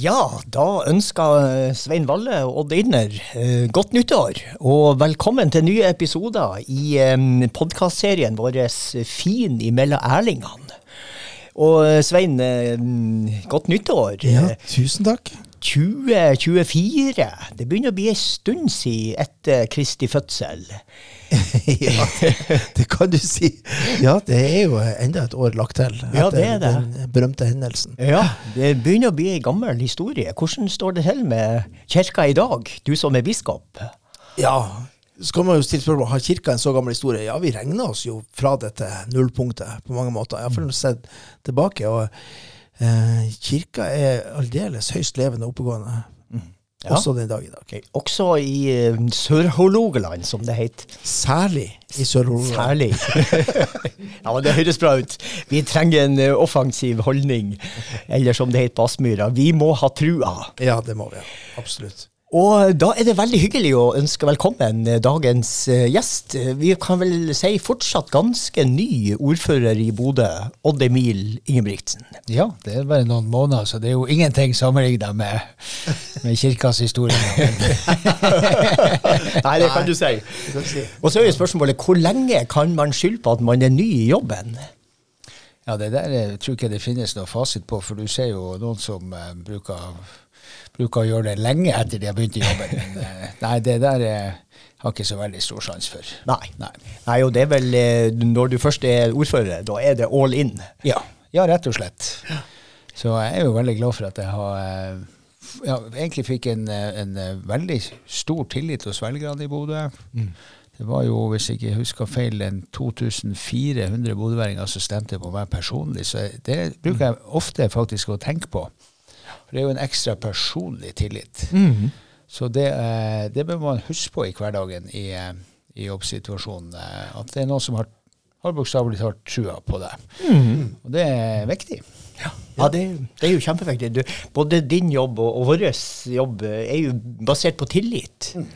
Ja, da ønsker eh, Svein Valle og Odd Idner eh, godt nyttår. Og velkommen til nye episoder i eh, podkastserien vår Fin imellom ærlingene. Og eh, Svein, eh, godt nyttår. Ja, tusen takk. 2024. Det begynner å bli en stund siden etter Kristi fødsel. ja, det, det, kan du si. Ja, det er jo enda et år lagt til etter Ja, det er det. den berømte hendelsen. Ja, det begynner å bli en gammel historie. Hvordan står det til med kirka i dag, du som er biskop? Ja, så kan man jo stille spørsmål har kirka en så gammel historie. Ja, vi regner oss jo fra dette nullpunktet på mange måter. Iallfall sett tilbake. og eh, Kirka er aldeles høyst levende og oppegående. Ja. Også den dag i dag. Okay. Også i uh, Sør-Hålogaland, som det heter. Særlig i Sør-Hålogaland. Særlig. ja, men Det høres bra ut. Vi trenger en uh, offensiv holdning. Eller som det heter på Aspmyra, vi må ha trua. Ja, det må vi Ja. Absolutt. Og da er det veldig hyggelig å ønske velkommen eh, dagens uh, gjest. Vi kan vel si fortsatt ganske ny ordfører i Bodø, Odd Emil Ingebrigtsen. Ja, det er bare noen måneder, så det er jo ingenting sammenlignet med, med kirkas historie. Nei, det kan du si. Og så er jo spørsmålet hvor lenge kan man skylde på at man er ny i jobben? Ja, det der jeg tror ikke det finnes noe fasit på, for du ser jo noen som uh, bruker, bruker, å gjøre det lenge etter de har begynt i jobben. Men uh, nei, det der er, har ikke så veldig stor sjanse for. Nei. nei. nei. og det er vel uh, når du først er ordfører, da er det all in? Ja, ja rett og slett. Så jeg er jo veldig glad for at jeg har ja, egentlig fikk en, en, veldig stor tillit hos velgerne i Bodø. Mm. Det var jo, hvis jeg ikke husker feil, en 2400 bodøværinger som stemte på meg personlig. Så det bruker jeg ofte faktisk å tenke på. For det er jo en ekstra personlig tillit. Mm. Så det, det, bør man huske på i hverdagen i, i jobbsituasjonen. At det er noen som har, har bokstavelig talt trua på deg. Mm. Og det er viktig. Ja, ja det, det, er jo kjempeviktig. Du, både din jobb og, og vår jobb er jo basert på tillit. Mm.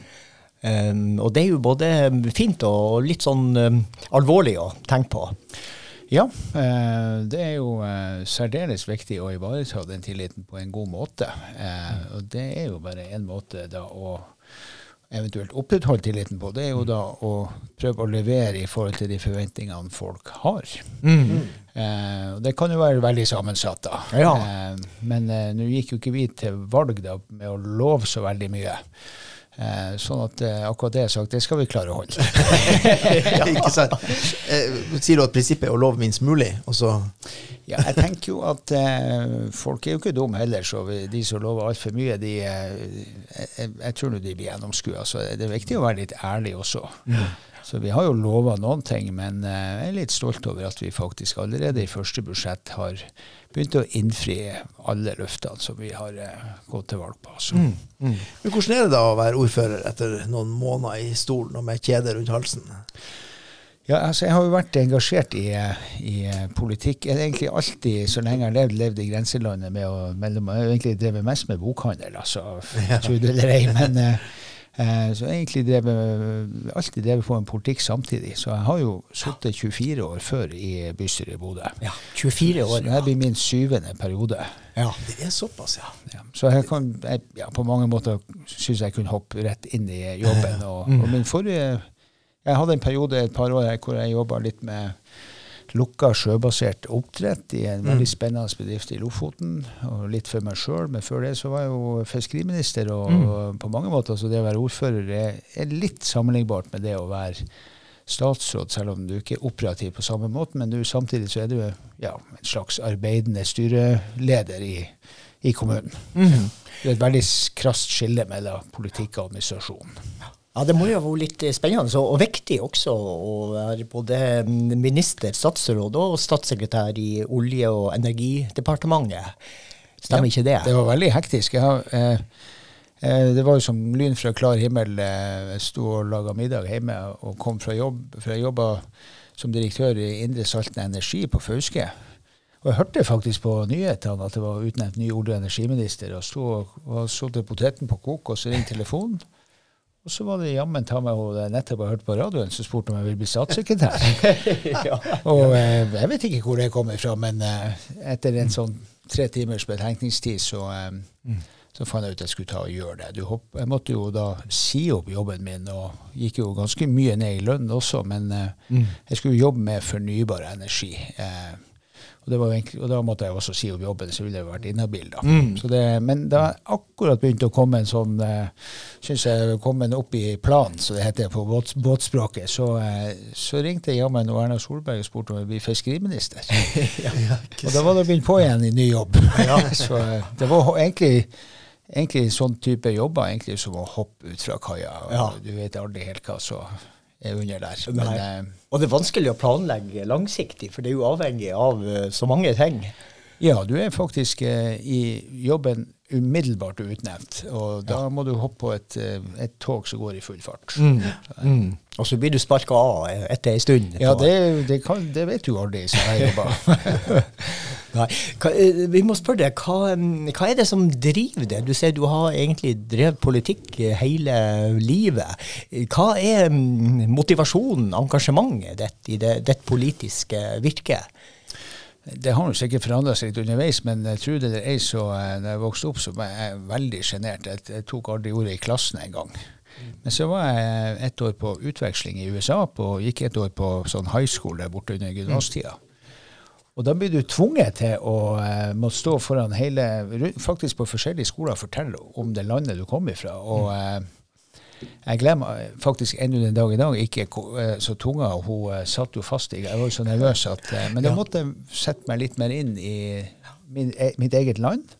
Um, og det er jo både fint og litt sånn um, alvorlig å tenke på. Ja, uh, det er jo uh, særdeles viktig å ivareta den tilliten på en god måte. Uh, og det er jo bare én måte da å eventuelt opprettholde tilliten på, det er jo da å prøve å levere i forhold til de forventningene folk har. Mm. og det kan jo være veldig sammensatt, da. Ja. men nå gikk jo ikke vi til valg da med å love så veldig mye. Eh, sånn at eh, akkurat det jeg har sagt, det skal vi klare å holde. ja, ikke sant? Eh, sier du at prinsippet er å love minst mulig, og så Ja, jeg tenker jo at eh, folk er jo ikke dumme heller, så de som lover altfor mye, de eh, jeg, jeg, tror nå de blir gjennomskua. Så det er viktig å være litt ærlig også. Mm. Så vi har jo lova noen ting, men jeg er litt stolt over at vi faktisk allerede i første budsjett har begynt å innfri alle løftene som vi har gått til valg på. Mm, mm. Men Hvordan er det da å være ordfører etter noen måneder i stolen og med kjede rundt halsen? Ja, altså Jeg har jo vært engasjert i, i politikk. Jeg har egentlig alltid, så lenge jeg har levd, levd i grenselandet med å mellom, Jeg har egentlig drevet mest med bokhandel, altså. Ja. Tro det eller ei. Men eh, så jeg har egentlig drevet, alltid drevet på en politikk samtidig. Så jeg har jo sittet 24 år før i bystyret i Bodø. Ja, 24 år, Så det blir min syvende periode. Ja, Det er såpass, ja. ja. Så jeg kan, jeg, ja, på mange måter syns jeg kunne hoppe rett inn i jobben. Og, og min forrige jeg hadde en periode et par år hvor jeg jobba litt med lukka sjøbasert oppdrett i en veldig spennende bedrift i Lofoten, og litt for meg sjøl. Men før det så var jeg jo fiskeriminister, og, Mm. og på mange måter så det å være ordfører er, er litt sammenlignbart med det å være statsråd, selv om du ikke er operativ på samme måte. Men du, samtidig så er du ja, en slags arbeidende styreleder i, i kommunen. Mm. Det er et veldig krast skille mellom politikk og administrasjon. Ja, Det må jo være litt spennende og viktig også å være både minister, statsråd og statssekretær i Olje- og energidepartementet. Stemmer Ja, ikke det? Det var veldig hektisk. Ja, eh, eh, det var jo som lyn fra klar himmel. Eh, jeg sto og laga middag hjemme og kom fra jobb. For jeg jobba som direktør i Indre Salten Energi på Fauske. Og jeg hørte faktisk på nyhetene at det var utnevnt ny olje- og energiminister. Og sto og, og til poteten på kok, og så ringte telefonen. Og så var det jammen ta meg hun nettopp har hørt på radioen, som spurte om jeg ville bli statssekretær. ja. Og eh, jeg vet ikke hvor det kommer fra, men eh, etter en sånn tre timers betenkningstid, så, eh, så fant jeg ut jeg skulle ta og gjøre det. Jeg måtte jo da si opp jobben min, og gikk jo ganske mye ned i lønn også, men eh, jeg skulle jobbe med fornybar energi. Eh, og, det var jo egentlig, og da måtte jeg også si opp jobben, så ville jeg vært inhabil. da. Så det, men da akkurat begynte å komme en sånn eh, Syns jeg kom en opp i plan, som det heter på båt, båtspråket, så, eh, så ringte jeg jammen og Erna Solberg og spurte om jeg blir fiskeriminister. og da var det å begynne på igjen i ny jobb. så eh, det var egentlig egentlig sånn type jobber egentlig som å hoppe ut fra kaia. Ja. Du vet aldri helt hva er under der. Men, eh, Og det er vanskelig å planlegge langsiktig, for det er jo avhengig av eh, så mange ting. Ja, du er faktisk eh, i jobben umiddelbart utnevnt, og da må du hoppe på et, eh, et tog som går i full fart. Mm. Og så blir du sparka av eh, etter ei stund. Ja, det, det, kan, det vet du aldri som jeg jobber. Hva, eh, vi må spørre deg, hva, mm, hva er det som driver det? Du sier du har egentlig drevet politikk eh, hele livet. Hva er mm, motivasjonen, engasjementet ditt i det, ditt politiske virke? Det har jo sikkert forandra seg litt underveis, men tror det eller ei, så eh, da jeg vokste opp, så var jeg veldig sjenert. Jeg, jeg tok aldri ordet i klassen engang. Men så var jeg ett år på utveksling i USA, og gikk et år på sånn high school der borte under gymnastida. Og da blir du tvunget til å eh, måtte stå foran hele, faktisk på forskjellige skoler og fortelle om det landet du kom ifra. Og eh, jeg glemmer faktisk ennå den dag i dag ikke eh, så tunga hun eh, satt jo fast i Jeg var jo så nervøs at eh, Men jeg måtte sette meg litt mer inn i min, mitt eget land.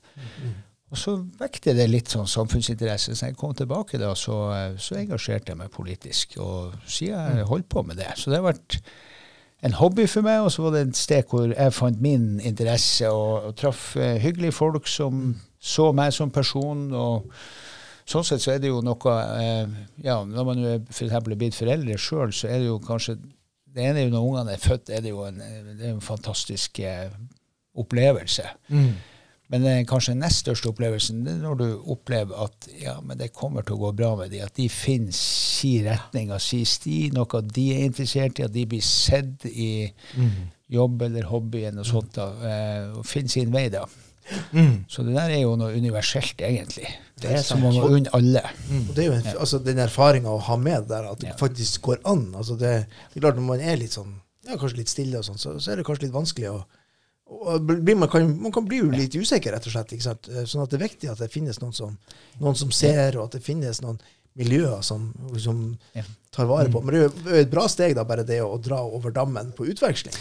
Og så vekte det litt sånn samfunnsinteresse. Så jeg kom tilbake da, så, eh, så engasjerte jeg meg politisk. Og siden jeg holdt på med det. Så det har vært en hobby for meg, og så var det et sted hvor jeg fant min interesse og, og traff eh, hyggelige folk som så meg som person. og Sånn sett så er det jo noe eh, ja, Når man for eksempel er blitt foreldre sjøl, så er det jo kanskje Det ene er jo når ungene er født, er det jo en, det er en fantastisk eh, opplevelse. Men den kanskje nest største opplevelsen det er når du opplever at ja, men det kommer til å gå bra med dem. at de finner sin retning og sin sti, noe de er interessert i, at de blir sett i jobb eller hobbyen og sånt, da, eh, og finner sin vei da. Så det der er jo noe universelt, egentlig. Det er som man må unne alle. Og det er jo en, altså, den erfaringa å ha med der, at det Ja. faktisk går an. Altså, det, det er klart Når man er litt sånn, ja, kanskje litt stille, og sånn, så, så er det kanskje litt vanskelig å man, kan, man kan bli jo litt usikker, rett og slett. Ikke sant? Eh, Sånn at det er viktig at det finnes noen som, noen som ser, og at det finnes noen miljøer som, som tar vare på. Men det er jo et bra steg, da, bare det å dra over dammen på utveksling.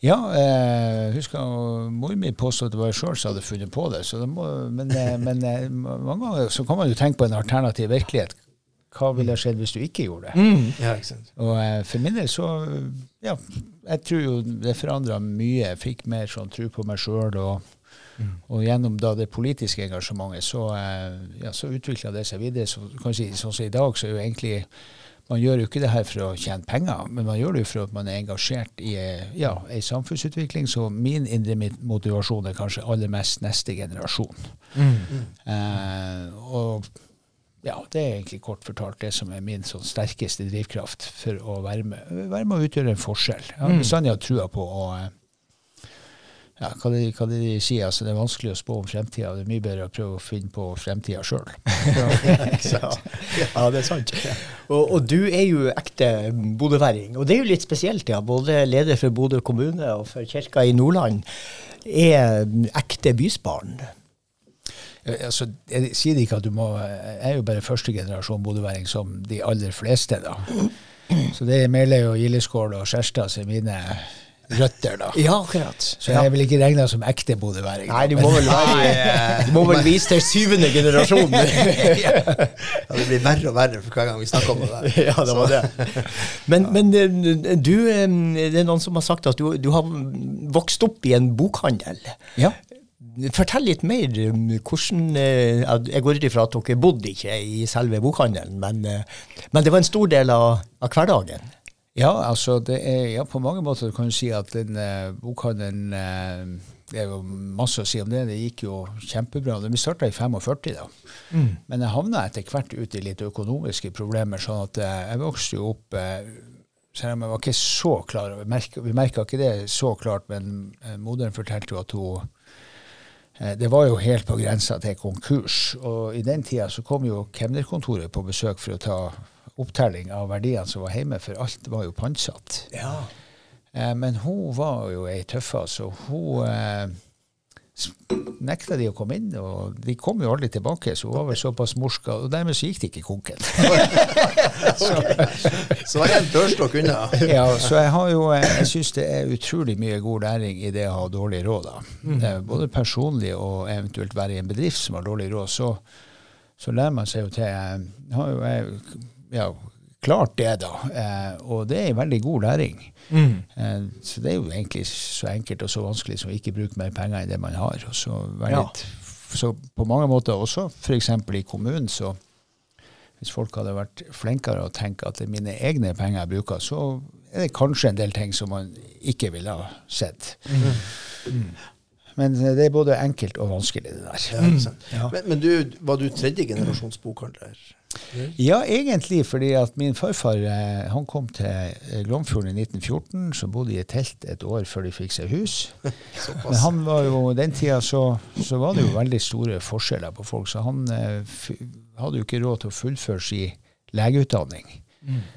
Ja, jeg husker jeg, mor mi påstod at det var jeg sjøl som hadde funnet på det. Så det må, men eh, men eh, mange ganger så kan man jo tenke på en alternativ virkelighet. Hva ville skjedd hvis du ikke gjorde det? Ja, ikke sant? Og eh, for min del så Ja, jeg tror jo det forandra mye. Jeg fikk mer sånn tro på meg sjøl. Og, og gjennom da det politiske engasjementet så, eh, ja, så utvikla det seg videre. Så kan si, sånn som i dag, så er jo egentlig man gjør jo ikke det her for å tjene penger, men man gjør det jo for at man er engasjert i ja, ei samfunnsutvikling. Så min indre motivasjon er kanskje aller mest neste generasjon. Eh, og ja, det er egentlig kort fortalt det som er min sånn sterkeste drivkraft for å være med, være med å utgjøre en forskjell. Jeg har bestandig hatt trua på å eh, ja, hva det, hva de sier, altså det er vanskelig å spå om fremtida. Det er mye bedre å prøve å finne på fremtida sjøl. ja, ja, det er sant. Og, og du er jo ekte bodøværing. Og det er jo litt spesielt, ja. Både leder for Bodø kommune og for Kirka i Nordland er ekte bysbarn. Altså, jeg sier ikke at du må Jeg er jo bare første generasjon bodøværing, som de aller fleste, da. Så det er Meløy og Gildeskål og Skjerstad som er mine røtter, da. Ja, akkurat. Så jeg er vel ikke regna som ekte bodøværing. Nei, du må vel være Du må vel vise til syvende generasjon. Ja, det blir verre og verre for hver gang vi snakker om det ja, det var det. Men, men eh, du, eh, det er noen som har sagt at du, du har vokst opp i en bokhandel. Ja. Fortell litt mer om hvordan eh, Jeg går ut ifra at dere bodde ikke i selve bokhandelen, men, eh, men det var en stor del av, av hverdagen. Ja, altså det er, ja, på mange måter kan du si at den uh, bokhandelen eh, Det er jo masse å si om det. Det gikk jo kjempebra. Vi starta i 45, da. Men jeg havna etter hvert ut i litt økonomiske problemer. sånn at eh, jeg vokste jo opp eh, selv om jeg var ikke så klar Vi merka ikke det så klart, men eh, moderen fortalte jo at hun Eh, Det var jo helt på grensa til konkurs. Og i den tida så kom jo kemnerkontoret på besøk for å ta opptelling av verdiene som var hjemme, for alt var jo pantsatt. Ja. Eh, Men hun var jo ei tøffe, så hun eh, nekta de å komme inn. Og de kom jo aldri tilbake, så hun var vel såpass morska, og dermed så gikk det ikke konken. Så var det en dørstokk unna. ja, så jeg har jo eh, Jeg syns det er utrolig mye god læring i det å ha dårlig råd. da. Mm. Både personlig og eventuelt være i en bedrift som har dårlig råd, så, så lærer man seg jo til Jeg har jo jeg, ja, klart det, da. Eh, og det er en veldig god læring. Eh, så det er jo egentlig så enkelt og så vanskelig som å ikke bruke mer penger enn det man har. Og så, Ja. litt, så på mange måter også, f.eks. i kommunen, så hvis folk hadde vært flinkere å tenke at det er mine egne penger jeg bruker, så er det kanskje en del ting som man ikke ville ha sett. Men eh, det er både enkelt og vanskelig, det der. Ja. Ja. Men, men du, var du tredje generasjons bokhandler? Ja, egentlig fordi at min farfar eh, han kom til eh, Glomfjorden i 1914, så bodde i et telt et år før de fikk seg hus. Men han var jo, den tida så, så var det jo veldig store forskjeller på folk, så han eh, hadde jo ikke råd til å fullføre sin legeutdanning.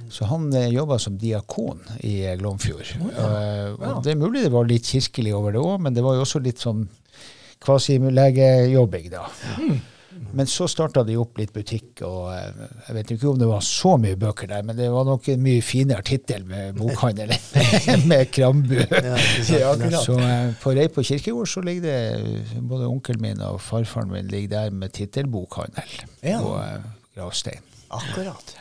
Så han eh, jobba som diakon i eh, Glomfjord. Eh, og det er mulig det var litt kirkelig over det òg, men det var jo også litt sånn kvasi-legejobbing, da. Men så starta de opp litt butikk, og eh, jeg vet ikke om det var så mye bøker der, men det var nok en mye finere tittel med bokhandel enn med Krambu. Ja. Ja. Så eh, på Reipo kirkegård så ligger det både onkelen min og farfaren min ligger der med tittelbokhandel Ja. på eh, gravstein. Akkurat.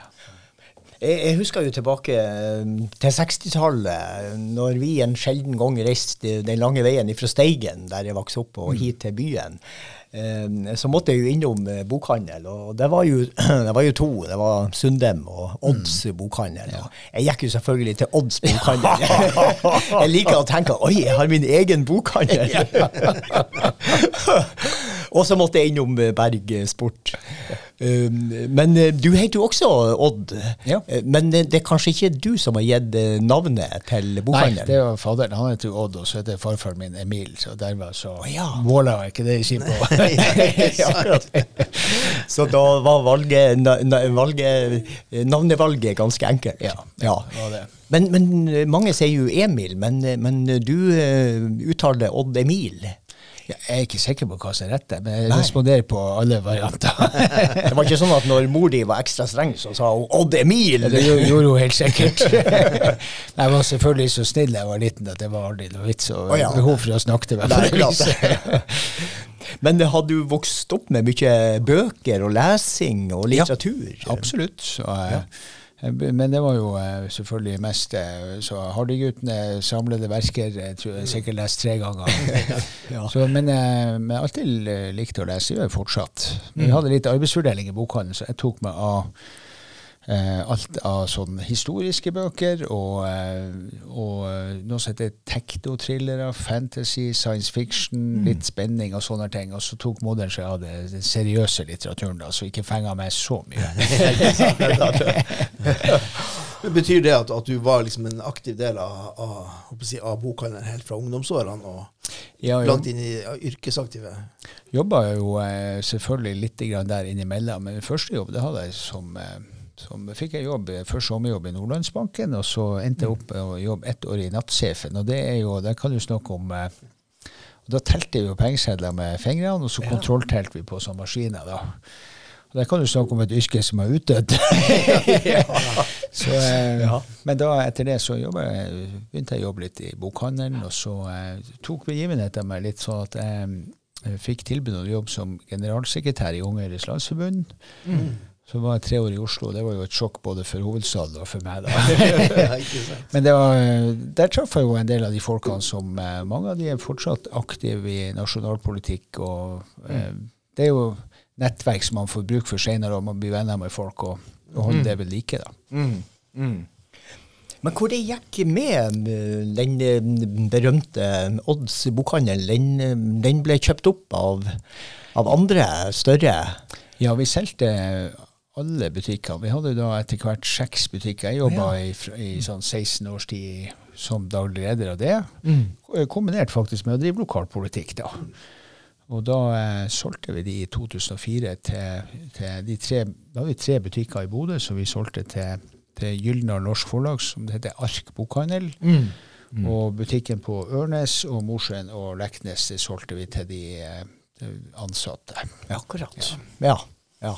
Jeg, jeg husker jo tilbake eh, til 60-tallet, når vi en sjelden gang reiste den lange veien fra Steigen, der jeg vokste opp, og hit til byen. Eh, Så måtte jeg jo innom eh, bokhandel, og det var jo, det var jo to. Det var Sundem og Odds bokhandel. Jeg gikk jo selvfølgelig til Odds bokhandel. Jeg liker å tenke oi, jeg har min egen bokhandel. og så måtte jeg innom eh, Berg Sport. Um, Men eh, du heter jo også Odd. Ja. Eh, Men det er kanskje ikke du som har gitt eh, navnet til Nei, det var faderen. Han heter Odd, og så heter farfaren min Emil. Så dermed så ja. måla jeg ikke det sier på. Så da var valget, valget, navnevalget ganske enkelt. Ja, Ja. det det. Men, men eh, mange sier jo Emil, men, eh, men du uh, uttaler Odd Emil. Jeg er ikke sikker på hva som er rett, men jeg Nei. responderer på alle varianter. Det var ikke sånn at når mor di var ekstra streng, så sa hun Odd Emil! Det gjorde hun helt sikkert. jeg var selvfølgelig så snill da jeg var liten at det var aldri noe vits og oh, ja. behov for å snakke til meg. Nei, det. Men har du vokst opp med mye bøker og lesing og litteratur? Ja. Absolutt. Så, eh, Men det var jo eh, selvfølgelig mest Så Hardy-guttene, samlede verker jeg tror jeg sikkert lest tre ganger. Ja. så, men eh, jeg har alltid eh, likt å lese, gjør jeg fortsatt. Vi hadde litt arbeidsfordeling i bokhandelen, så jeg tok meg av eh, alt av sånn historiske bøker og, eh, og eh, noe som heter tekto-thrillere, fantasy, science fiction, litt spenning og sånne ting. Og så tok moderen seg av det, den seriøse litteraturen, da, så ikke fenga meg så mye. Betyr det at, at du var liksom en aktiv del av, av, si, av bokhandelen helt fra ungdomsårene og Ja, blant inn i yrkesaktive? Jobba jo eh, selvfølgelig litt grann der innimellom, men min første jobb det hadde jeg som, som fikk jeg jobb, først sommerjobb i Nordlandsbanken, og så endte jeg opp med å jobbe ett år i Nattsjefen. Og det er jo, der kan du snakke om eh, og Da telte vi jo pengesedler med fingrene, og så kontrolltelte vi på sånne maskiner. da. Og Der kan du snakke om et yrke som er utdødd. så, eh, Ja. Men da, etter det så jeg, begynte jeg å jobbe litt i bokhandelen, og så eh, tok begivenheten meg litt sånn at jeg eh, fikk tilbud om jobb som generalsekretær i Unge Landsforbund. Landsforbund. Så var jeg tre år i Oslo. Det var jo et sjokk både for hovedstaden og for meg. da. Men det var, der traff jeg jo en del av de folkene som eh, Mange av de er fortsatt aktive i nasjonalpolitikk. og eh, Det er jo nettverk som man får bruk for senere, og man blir venner med folk og, og holder det ved like. da. Mm, mm. Men hvor det gikk med eh, den eh, berømte Odds bokhandel? Den, den ble kjøpt opp av, av andre større Ja, vi solgte alle butikkene. Vi hadde da etter hvert seks butikker. Jeg jobba i, i sånn 16 års tid som daglig leder av det. Mm. Kombinert faktisk med å drive lokalpolitikk, da. Og da eh, solgte vi de i 2004 til, til de tre Da hadde vi tre butikker i Bodø som vi solgte til, til Gyldendal Norsk Forlag, som det heter Ark Bokhandel. Mm. Og butikken på Ørnes og Mosjøen og Leknes det solgte vi til de, eh, de ansatte. Akkurat. Ja. ja. Ja,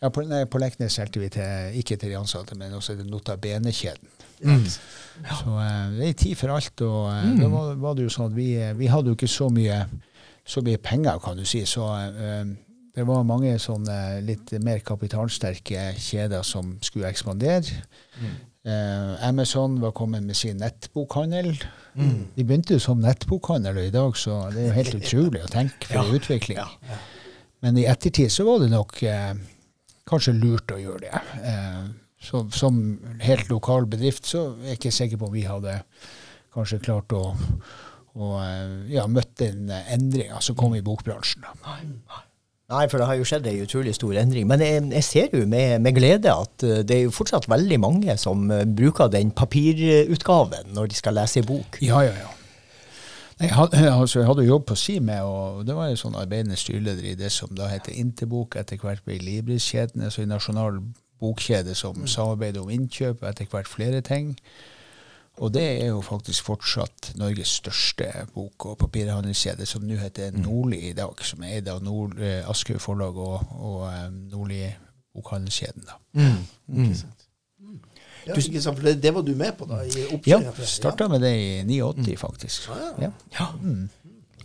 på, nei, på Leknes solgte vi til, ikke til de ansatte, men også til Nota Bene-kjeden. Mm. Så uh, det er en tid for alt. Og eh, da var, var det jo sånn at vi, eh, vi hadde jo ikke så mye, så mye penger, kan du si. Så uh, det var mange sånne litt mer kapitalsterke kjeder som skulle ekspandere. Eh, Amazon var kommet med sin nettbokhandel. De begynte jo som nettbokhandel, og i dag så det er jo helt utrolig å tenke for ja. utvikling. Ja. Men i ettertid så var det nok kanskje lurt å gjøre det. Eh, så, som helt lokal bedrift så er jeg ikke sikker på om vi hadde kanskje klart å, å eh, ja, møtt den endringa som kom i bokbransjen. Da. Nei, for det har jo skjedd ei utrolig stor endring. Men jeg, jeg ser jo med, med glede at eh, det er jo fortsatt veldig mange som eh, bruker den papirutgaven når de skal lese ei bok. Ja, ja, ja. Nei, Jeg hadde, altså, jeg hadde jo jobb på Sime, og det var jo sånn arbeidende styreleder i det som da heter Interbok, etter hvert ble Libris-kjeden, altså en nasjonal bokkjede som samarbeider om innkjøp, og etter hvert flere ting. Og det er jo faktisk fortsatt Norges største bok- og papirhandelskjede, som nå heter Nordli i dag, som er eid av Nord, eh, Aschehoug forlag og, og eh, Nordli bokhandelskjeden. da. Ja, ikke sant, for det, det var du med på da? i Ja, starta med det i 89, faktisk. Ja. Ja.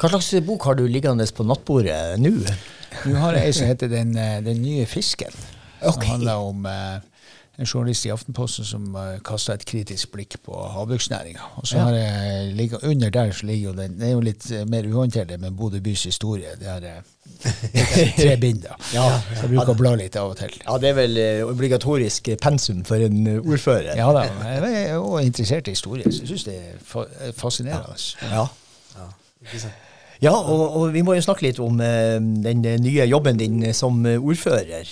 Hva slags bok har du liggende på nattbordet nå? Nå har jeg ei som heter Den, eh, den nye fisken. Som handler om eh, en journalist i Aftenposten som uh, kasta et kritisk blikk på havbruksnæringa. Og så Ja. har jeg ligger, under der så ligger jo den Det er jo litt eh, mer uhåndterlig med Bodø bys historie. Det er eh, tre bind, da. Ja. Så jeg bruker å bla litt av og til. Ja, det er vel uh, obligatorisk pensum for en eh, ordfører. Ja da. Jeg er jo interessert i historie, så jeg syns det er fa er fascinerende. Ja. ja. ja. Ja, og, og vi må jo snakke litt om uh, den eh, nye jobben din eh, som eh, ordfører.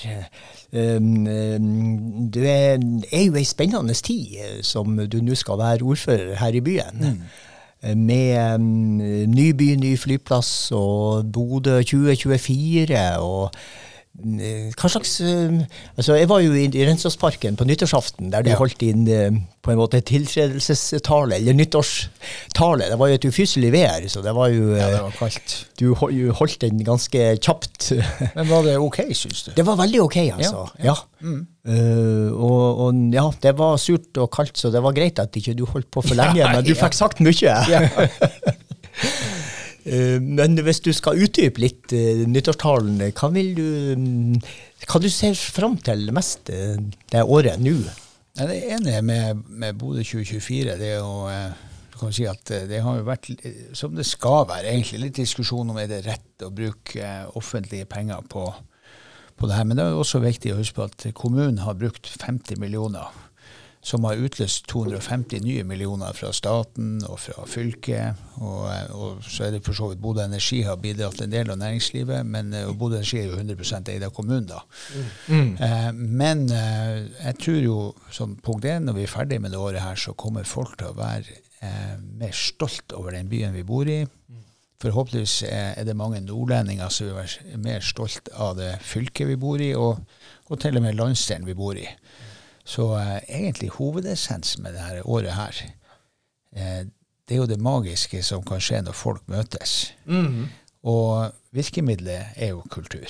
Um, um, er, er jo ei spennende tid eh, som du nå skal være ordfører her i byen. Mm. Med um, ny by, ny flyplass og Bodø 2024 og eh, hva slags eh, altså Jeg var jo i, i Rensåsparken på nyttårsaften, der du Ja. holdt inn eh, på en måte tiltredelsestale, eller nyttårstale. Det var jo et ufyselig vær, så det var jo Ja, eh, det var kaldt. Du hol- holdt den ganske kjapt. Men var det ok, syns du? Det var veldig ok, altså. Ja. Eh, og, og ja, det var surt og kaldt, så det var greit at ikke du holdt på for lenge, men du ja. fikk sagt mye. Eh, men hvis du skal utdype litt uh, nyttårstalen, hva du mm, Hva du ser fram til mest eh, det året nå? Jeg det ene med, med Bodø 2024, det er jo eh, kan si at eh, det har jo vært, som det skal være, egentlig litt diskusjon om er det rett å bruke eh, offentlige penger på, på det her. Men det er også viktig å huske på at kommunen har brukt 50 millioner, som har utløst 250 nye millioner fra staten og fra fylket. Og, eh, og så er det for så vidt Bodø Energi har bidratt en del av næringslivet, men eh, Bodø Energi er jo 100 eid av kommunen, da. Eh, men eh, jeg tror jo som punkt én, når vi er ferdig med det året her, så kommer folk til å være eh, mer stolt over den byen vi bor i. Forhåpentligvis er, er det mange nordlendinger som vil være mer stolt av det fylket vi bor i, og, og til og med landsdelen vi bor i. Så eh, egentlig hovedessens med dette året her, eh, det er jo det magiske som kan skje når folk møtes. Og virkemidlet er jo kultur.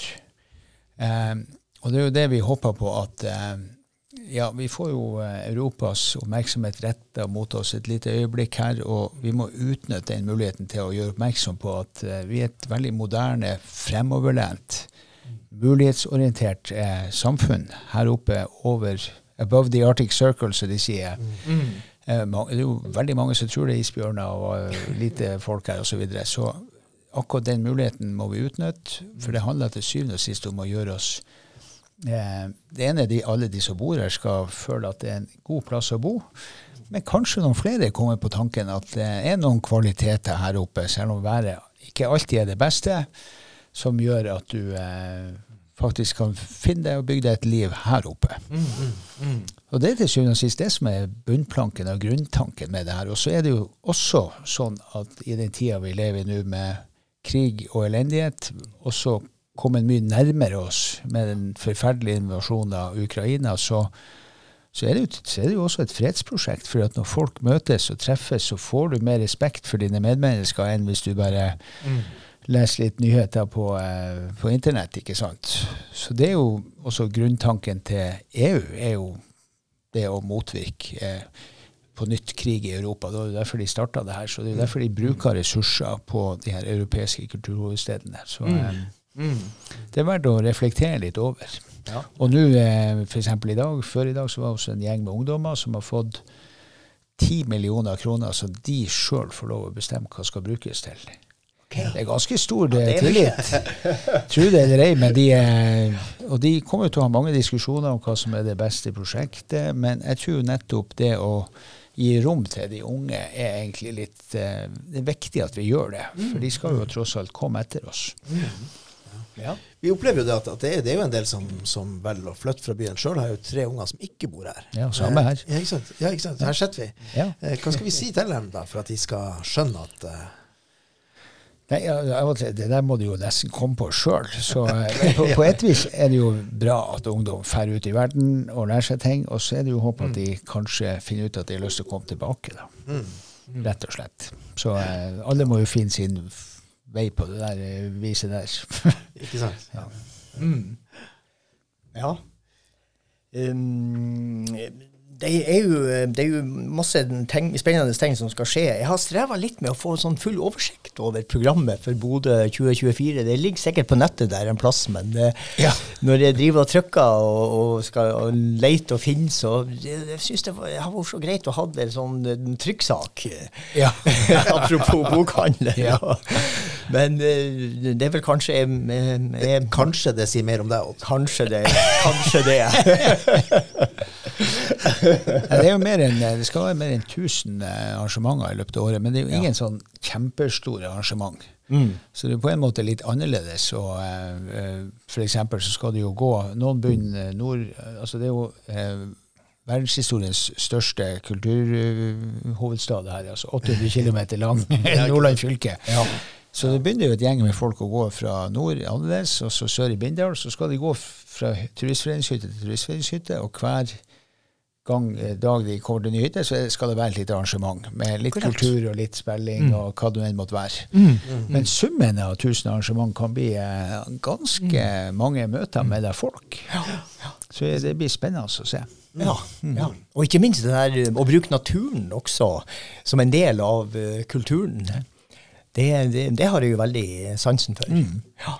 Eh, og det er jo det vi håper på at eh, ja, vi får jo eh, Europas oppmerksomhet retta mot oss et lite øyeblikk her, og vi må utnytte den muligheten til å gjøre oppmerksom på at eh, vi er et veldig moderne, fremoverlent, mulighetsorientert eh, samfunn her oppe over above the Arctic Circle, som de sier. Eh, ma- det er jo veldig mange som tror det er isbjørner og uh, lite folk her osv. Så, videre. så akkurat den muligheten må vi utnytte, for det handler til syvende og sist om å gjøre oss eh, Det ene er de, alle de som bor her, skal føle at det er en god plass å bo. Men kanskje noen flere kommer på tanken at det er noen kvaliteter her oppe, selv om været ikke alltid er det beste, som gjør at du eh, faktisk kan finne deg og bygge deg et liv her oppe. Og det er til syvende og sist det som er bunnplanken og grunntanken med det her. Og så er det jo også sånn at i den tida vi lever i nå med krig og elendighet, og så kommet mye nærmere oss med den forferdelige invasjonen av Ukraina, så, så, er jo, så, er det jo, også et fredsprosjekt. For at når folk møtes og treffes, så får du mer respekt for dine medmennesker enn hvis du bare mm. leser litt nyheter på, eh, på, internett. ikke sant? Så det er jo også grunntanken til EU, er jo det å motvirke eh, på nytt krig i Europa. Det er derfor de starta det her. Så det er derfor de bruker ressurser på de her europeiske kulturhovedstedene. Så mm. eh, mm. det er verdt å reflektere litt over. Ja. Og nå, eh, f.eks. i dag, før i dag, så var det også en gjeng med ungdommer som har fått 10 millioner kroner som de sjøl får lov å bestemme hva skal brukes til. Okay. Det er ganske stor ja, tillit. Tro det eller ei. Men de, og de kommer til å ha mange diskusjoner om hva som er det beste prosjektet. Men jeg tror nettopp det å gi rom til de unge er egentlig litt eh, Det er viktig at vi gjør det. For de skal jo tross alt komme etter oss. Mm. Ja. Vi opplever jo det at, at det, er, det, er, jo en del som, som velger å flytte fra byen. Sjøl har jeg jo tre unger som ikke bor her. Ja, samme her. Ja, ikke sant. Ja, ikke sant? Her sitter vi. Ja. Eh, hva skal vi si til dem da, for at de skal skjønne at Nei, Det der må du jo nesten komme på sjøl. Så på, på, et vis er det jo bra at ungdom drar ut i verden og lærer seg ting. Og så er det jo håp at de kanskje finner ut at de har lyst til å komme tilbake. da. Mm. Rett og slett. Så eh, alle må jo finne sin vei på det der eh, viset der. Ikke sant? Ja. Mm. ja. Um, det er, jo, det er jo masse ting, spennende ting som skal skje. Jeg har streva litt med å få sånn full oversikt over programmet for Bodø 2024. Det ligger sikkert på nettet der en plass, men det, ja. når jeg driver og trykker og, og skal og lete og finne, så jeg, jeg syns det, var, har vært så greit å ha en sånn trykksak. Ja. Apropos bokhandel. Ja. Men eh, det er vel kanskje jeg, jeg, Kanskje det sier mer om deg, Odd. Kanskje det. Kanskje det. det, er jo mer enn, det skal være mer enn 1000 eh, arrangementer i løpet av året, men det er jo ingen ja. sånn kjempestore arrangement. Mm. Så det er på en måte litt annerledes. Og, uh, for eksempel så skal det jo gå Noen begynner nord altså Det er jo uh, verdenshistoriens største kulturhovedstad her. altså 800 km lang Nordland fylke. Ja. Så det begynner jo et gjeng med folk å gå fra nord annerledes, og så sør i Bindal. Så skal de gå fra turistforeningshytte til turistforeningshytte, og hver gang, eh, dag de kommer til nyheter, så skal det være et lite arrangement med litt Correct. kultur og litt spilling mm. og hva det enn måtte være. Mm. Mm. Men summen av 1000 arrangement kan bli eh, ganske mm. mange møter med der folk. Ja. Så det blir spennende å se. Ja, mm. ja, Og ikke minst det der eh, å bruke naturen også som en del av kulturen. Det, det, det, har jeg jo veldig sansen for. Mm. Ja.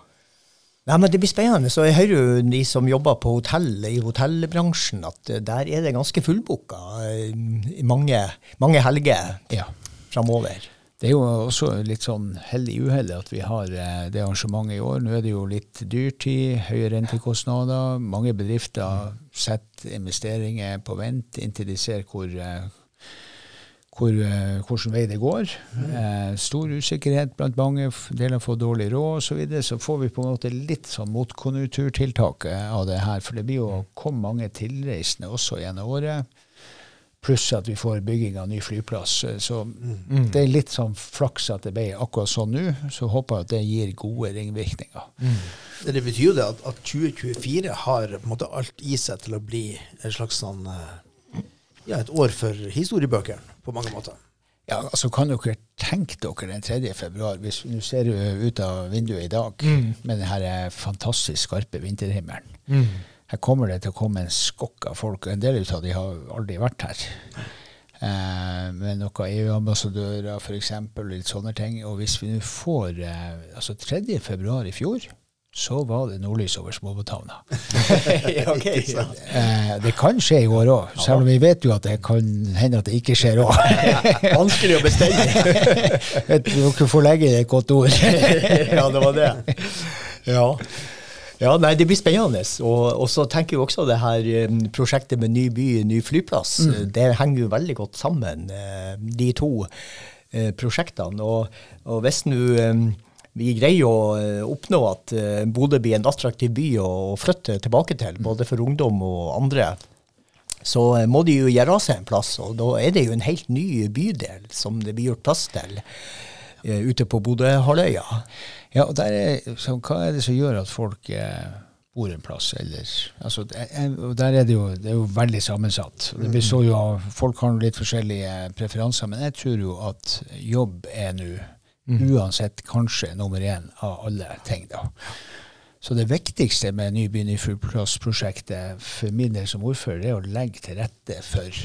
Nei, men Det blir spennende. så Jeg hører jo de som jobber på hotell, i hotellbransjen, at eh, der er det ganske fullbooka i eh, mange, mange helger ja. framover. Det er jo også litt sånn heldig uhell at vi har eh, det arrangementet i år. Nå er det jo litt dyrtid, høye rentekostnader. Mange bedrifter setter investeringer på vent inntil de ser hvor hvor, eh, hvordan vei det går. Eh, stor usikkerhet blant mange, deler får dårlig råd osv. Så, videre, så får vi på en måte litt sånn motkonjunkturtiltak eh, av det her. For det blir jo kom mange tilreisende også gjennom året. Pluss at vi får bygging av ny flyplass. Eh, så mm. det er litt sånn flaks at det ble akkurat sånn nå. Så håper jeg at det gir gode ringvirkninger. Mm. Det betyr jo det at, at 2024 har på en måte alt i seg til å bli en slags sånn ja, et år for historiebøkene på mange måter. Ja, altså Kan dere tenke dere den 3. februar, hvis Nå ser du ut av vinduet i dag mm. med denne fantastisk skarpe vinterhimmelen. Mm. Her kommer det til å komme en skokk av folk. En del av de har aldri vært her. Eh, med noen EU-ambassadører f.eks. litt sånne ting. Og hvis vi nå får eh, altså 3. februar i fjor så var det nordlys over Småbåthavna. okay, ja. eh, det kan skje i år òg, selv om vi vet jo at det kan hende at det ikke skjer òg. Vanskelig å bestemme. Dere får legge et godt ord. ja, det var det. Ja. Ja, nei, Det blir spennende. Og, og så tenker jeg også det her um, prosjektet med ny by, ny flyplass. Mm. Det henger jo veldig godt sammen, eh, de to prosjektene. Og, og hvis nå vi greier å eh, oppnå at eh, Bodø blir en attraktiv by å flytte tilbake til, mm. både for ungdom og andre, så eh, må de jo gjøre av seg en plass. Og da er det jo en helt ny bydel som det blir gjort plass til. ute på Bodø-halvøya. Ja, og der er, så hva er det som gjør at folk eh, bor en plass, eller altså, Der er det jo, det er jo veldig sammensatt. Det består jo av, Folk har litt forskjellige preferanser, men jeg tror jo at jobb er nå uansett kanskje nummer én av alle ting. da. Så det viktigste med nybyen i fullplass prosjektet for min del som ordfører, er å legge til rette for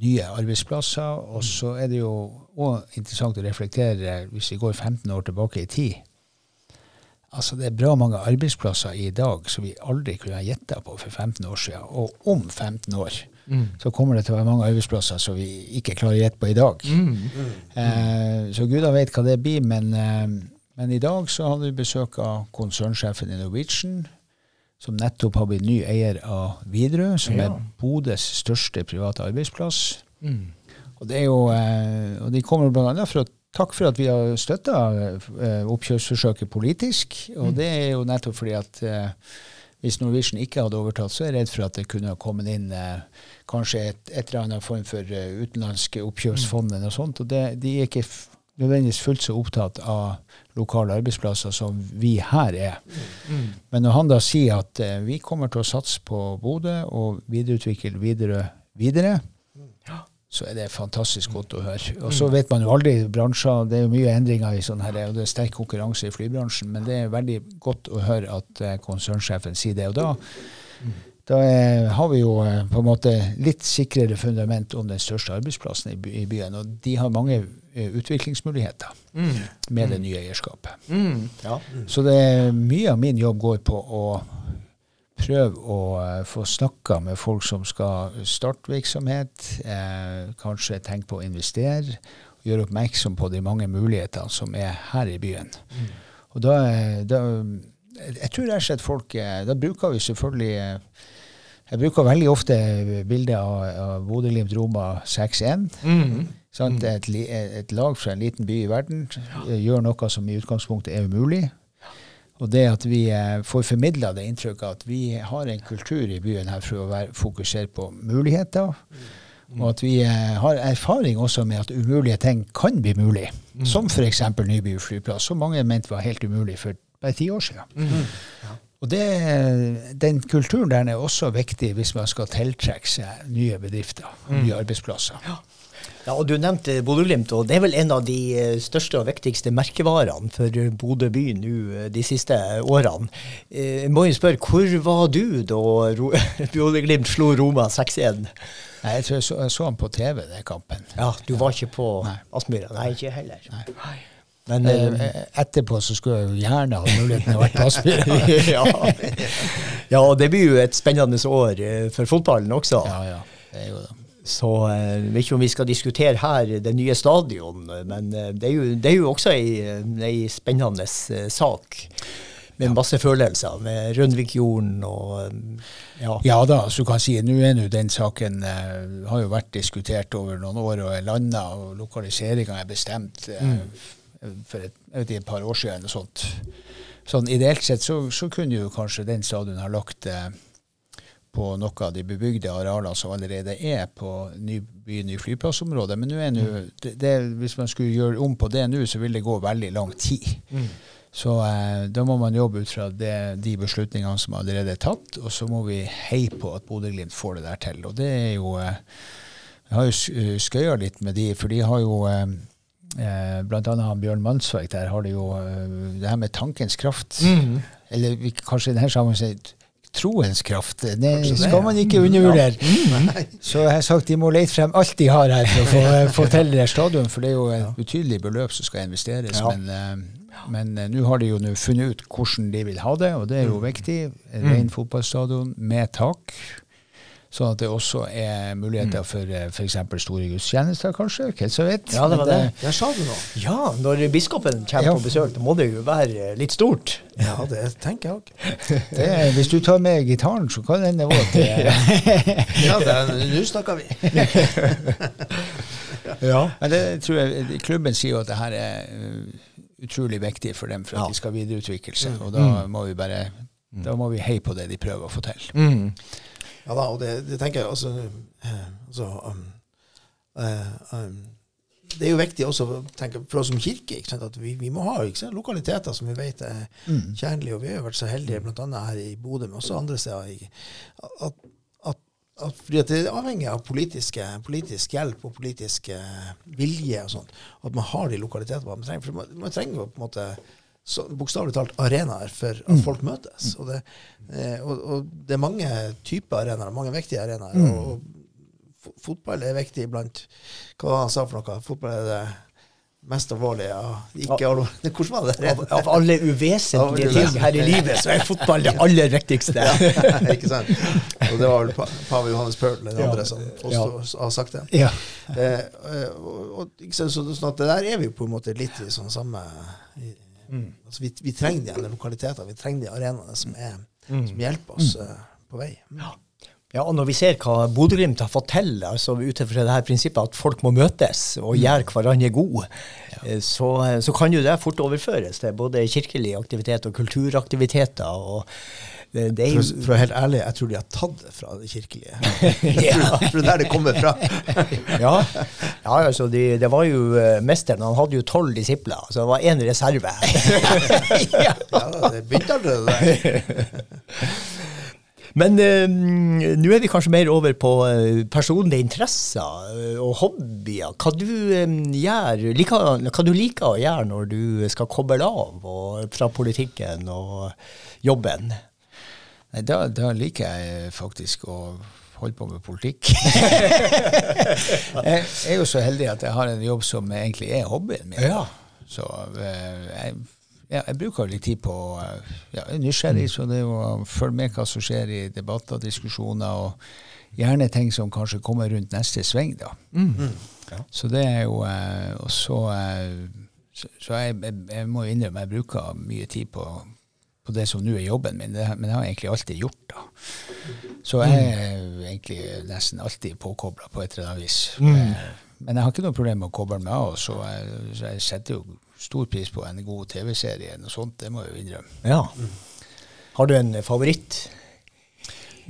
nye arbeidsplasser. Og så er det jo òg interessant å reflektere, hvis vi går 15 år tilbake i tid. Altså Det er bra mange arbeidsplasser i dag som vi aldri kunne ha gjetta på for 15 år siden. Og om 15 år så kommer det til å være mange arbeidsplasser som vi ikke klarer å gjette på i dag. Eh, så gudene vet hva det blir. Men, eh, men i dag så hadde vi besøk av konsernsjefen i Norwegian, som nettopp har blitt ny eier av Widerøe, som Ja. er Bodøs største private arbeidsplass. Og, det er jo, eh, og de kommer bl.a. for å takke for at vi har støtta eh, oppkjøpsforsøket politisk. Og det er jo nettopp fordi at eh, hvis Norwegian ikke hadde overtatt, så er jeg redd for at det kunne ha kommet inn eh, kanskje et, et eller annet form for eh, utenlandske oppkjøpsfond eller noe sånt. Og det, de er ikke nødvendigvis fullt så opptatt av lokale arbeidsplasser som vi her er. Men når han da sier at eh, vi kommer til å satse på Bodø og videreutvikle videre, videre så er det fantastisk godt å høre. Og så vet man jo aldri bransjer, det er jo mye endringer i sånn her, og det er sterk konkurranse i flybransjen, men det er veldig godt å høre at eh, konsernsjefen sier det. Og da, da eh, har vi jo eh, på en måte litt sikrere fundament om den største arbeidsplassen i, by, i byen, og de har mange utviklingsmuligheter utviklingsmuligheter med det nye eierskapet. Mm. Ja. Så det, mye av min jobb går på å prøve å eh, få snakka med folk som skal starte virksomhet, eh, kanskje tenke på å investere, og gjøre oppmerksom på de mange mulighetene som er her i byen. Og da, eh, da Jeg tror rett og slett folk eh, Da bruker vi selvfølgelig eh, Jeg bruker veldig ofte bildet av, av Bodø-Glimt-Roma 6-1. Mm. Sant? Et, et lag fra en liten by i verden ja. gjør noe som i utgangspunktet er umulig. Og det at vi eh, får formidla det inntrykket at vi har en kultur i byen her for å være fokusere på muligheter. Og at vi eh, har erfaring også med at umulige ting kan bli mulig. Som f.eks. Nyby flyplass, som mange mente var helt umulig for bare ti år siden. Og det, Den kulturen der er også viktig hvis man skal tiltrekke seg nye bedrifter, nye arbeidsplasser. Ja, og Du nevnte Bodø-Glimt, og det er vel en av de eh, største og viktigste merkevarene for Bodø by nå eh, de siste årene. Eh, Jeg må jo spørre, hvor var du da Bodø-Glimt slo Roma 6-1? Nei, Jeg tror jeg så, jeg så han på TV, den kampen. Ja, du var ikke på Nei. Aspmyra? Nei, ikke heller. Nei. Men Eh, eh, eh, Etterpå så skulle jeg jo gjerne hatt muligheten til å være på ja. ja, og det blir jo et spennende år eh, for fotballen også. Ja, ja. Det er jo det. Så eh, jeg vet ikke om vi skal diskutere her det nye stadion, men eh, det er jo, det er jo også ei, eh, ei spennende eh, sak. Med masse følelser, med Rønvikjorden og eh, ja. Ja da, så du kan si nå er nå den saken eh, har jo vært diskutert over noen år og er landa, og lokaliseringa er bestemt eh, for et, vet, et par år siden. eller sånt. Sånn Ideelt sett så, så kunne jo kanskje den stadion ha lagt eh, på noe av de bebygde arealene som allerede er på ny by, ny flyplassområde. Men er nu, det, det, hvis man skulle gjøre om på det nå, så vil det gå veldig lang tid. Så eh, da må man jobbe ut fra det, de beslutningene som allerede er tatt, og så må vi heie på at Bodø-Glimt får det der til. Og det er jo eh, Jeg har jo eh, skøya litt med de, for de har jo eh, eh, Blant annet han Bjørn Mansverk der har du jo eh, det her med tankens kraft. Eller vi, kanskje i denne sammenhengen troens kraft. Det det, skal man ikke undervurdere. Så jeg har sagt de må lete frem alt de har her for å få, få til det stadion, for det er jo et betydelig beløp som skal investeres. Ja. Men, eh, men eh, nå har de jo funnet ut hvordan de vil ha det, og det er jo viktig. En ren fotballstadion med tak. Sånn at det også er muligheter for eh, f.eks. store gudstjenester, kanskje. Hvem som vet. Ja, det var det. eh, Der sa du noe. ja, når biskopen kommer Ja. på besøk, da må det jo være eh, litt stort. Ja, det tenker jeg òg. Hvis du tar med gitaren, så kan den være at det Ja, nå snakker vi. Ja. Men det tror jeg klubben sier jo at det her er utrolig viktig for dem for at Ja. de skal videreutvikle seg. Og da må vi bare da må vi heie på det de prøver å få til. Mm. Ja da, og det, det tenker jeg altså, eh, altså um, uh, um, det er jo viktig også tenker, for oss som kirke sant, at vi, vi må ha sant, lokaliteter som vi vet er tjenlige. Og vi har jo vært så heldige, bl.a. her i Bodø, men også andre steder. i- At, at, at, fordi at det er avhengig av politiske, politisk hjelp og politisk eh, vilje og sånt. At man har de lokalitetene man trenger. For man, man trenger jo på en måte så- bokstavelig talt arenaer for at folk møtes. Og det, eh, og, og det er mange typer arenaer, mange viktige arenaer. og, og fotball er viktig blant Hva var det han sa for noe? Fotball er det mest alvorlige. Ja. Ikke alvorlige. Hvordan var det? Av, av alle uvesentlige ting her i livet, så er fotball det aller viktigste. ikke sant? Og det var vel pa- pave Johannes Paul Ja. andre som også har sagt det. Ja. Eh, og, og? Så, sånn at det der er vi på en måte litt i sånn samme i, altså vi, vi trenger de andre lokalitetene, vi trenger de arenaene som, er, som hjelper oss uh, på vei. Ja, og når vi ser hva Bodø-Glimt har fått til, altså ut ifra det her prinsippet at folk må møtes og gjøre hverandre gode, ja. så, så kan jo det fort overføres til både kirkelig aktivitet og kulturaktiviteter. og det, det er For, for å være helt ærlig, jeg tror de har tatt det fra det kirkelige. Jeg tror det er der det kommer fra. Ja, ja altså de, det var jo uh, mesteren, han hadde jo tolv disipler, så det var én reserve. Ja, det begynte allerede der. Men uh, nå er vi kanskje mer over på uh, personlige interesser uh, og hobbyer. Hva du, eh, gjør, like, hva du liker å gjøre når du skal koble av og, fra politikken og jobben? Nei, da, da liker jeg faktisk å holde på med politikk. jeg er jo så heldig at jeg har en jobb som egentlig er hobbyen min. Ja. Så eh, jeg, ja, jeg bruker litt tid på eh, ja, jeg er nysgjerrig, så det er jo å følge med hva som skjer i debatter, diskusjoner, og gjerne ting som kanskje kommer rundt neste sving, da. Så det er jo eh, Og så eh, Så, så jeg, jeg, jeg må innrømme jeg bruker mye tid på, på det som nå er jobben min, det, men det har jeg egentlig alltid gjort. da. Så jeg er egentlig nesten alltid påkobla på et eller annet vis. Mm. Men jeg har ikke noe problem med å koble meg av, så jeg, så jeg setter jo stor pris på en god TV-serie. Noe sånt, det må jeg jo innrømme. Ja. Har du en favoritt?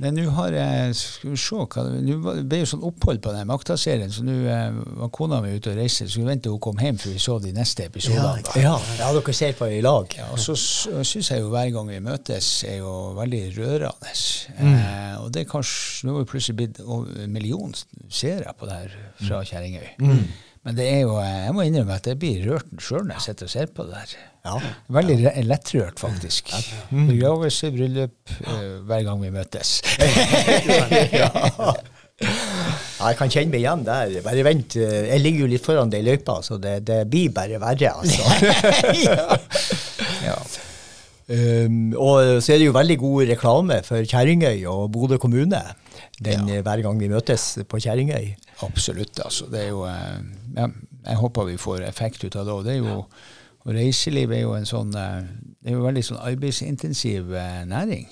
Men nå har jeg Skal vi se hva Nå ble jo sånn opphold på den Makta-serien, så nå eh, var kona mi ute og reiste, så vi vente hun kom hjem før vi så de neste episodene. Ja, Ja, ja dere ser på i lag. Ja, og så syns jeg jo hver gang vi møtes, er jo veldig rørende. Eh, og det er kanskje Nå er vi plutselig blitt en million seere på det her fra Kjerringøy. Men det er jo, jeg må innrømme at jeg blir rørt sjøl når jeg sitter og ser på det der. Ja. Veldig ja. lettrørt, faktisk. Begravelse, bryllup, eh, hver gang vi møtes. ja. Jeg kan kjenne meg igjen der. Bare vent, eh, jeg ligger jo litt foran deg i løypa, så det, det blir bare verre, altså. ja. Um, og så er det jo veldig god reklame for Kjerringøy og Bodø kommune den, eh, hver gang vi møtes på Kjerringøy. Absolutt. altså. Det er jo, eh, ja, jeg håper vi får effekt ut av det. Og det er jo, og reiseliv er jo en sånn eh, det er jo veldig sånn arbeidsintensiv næring. næring.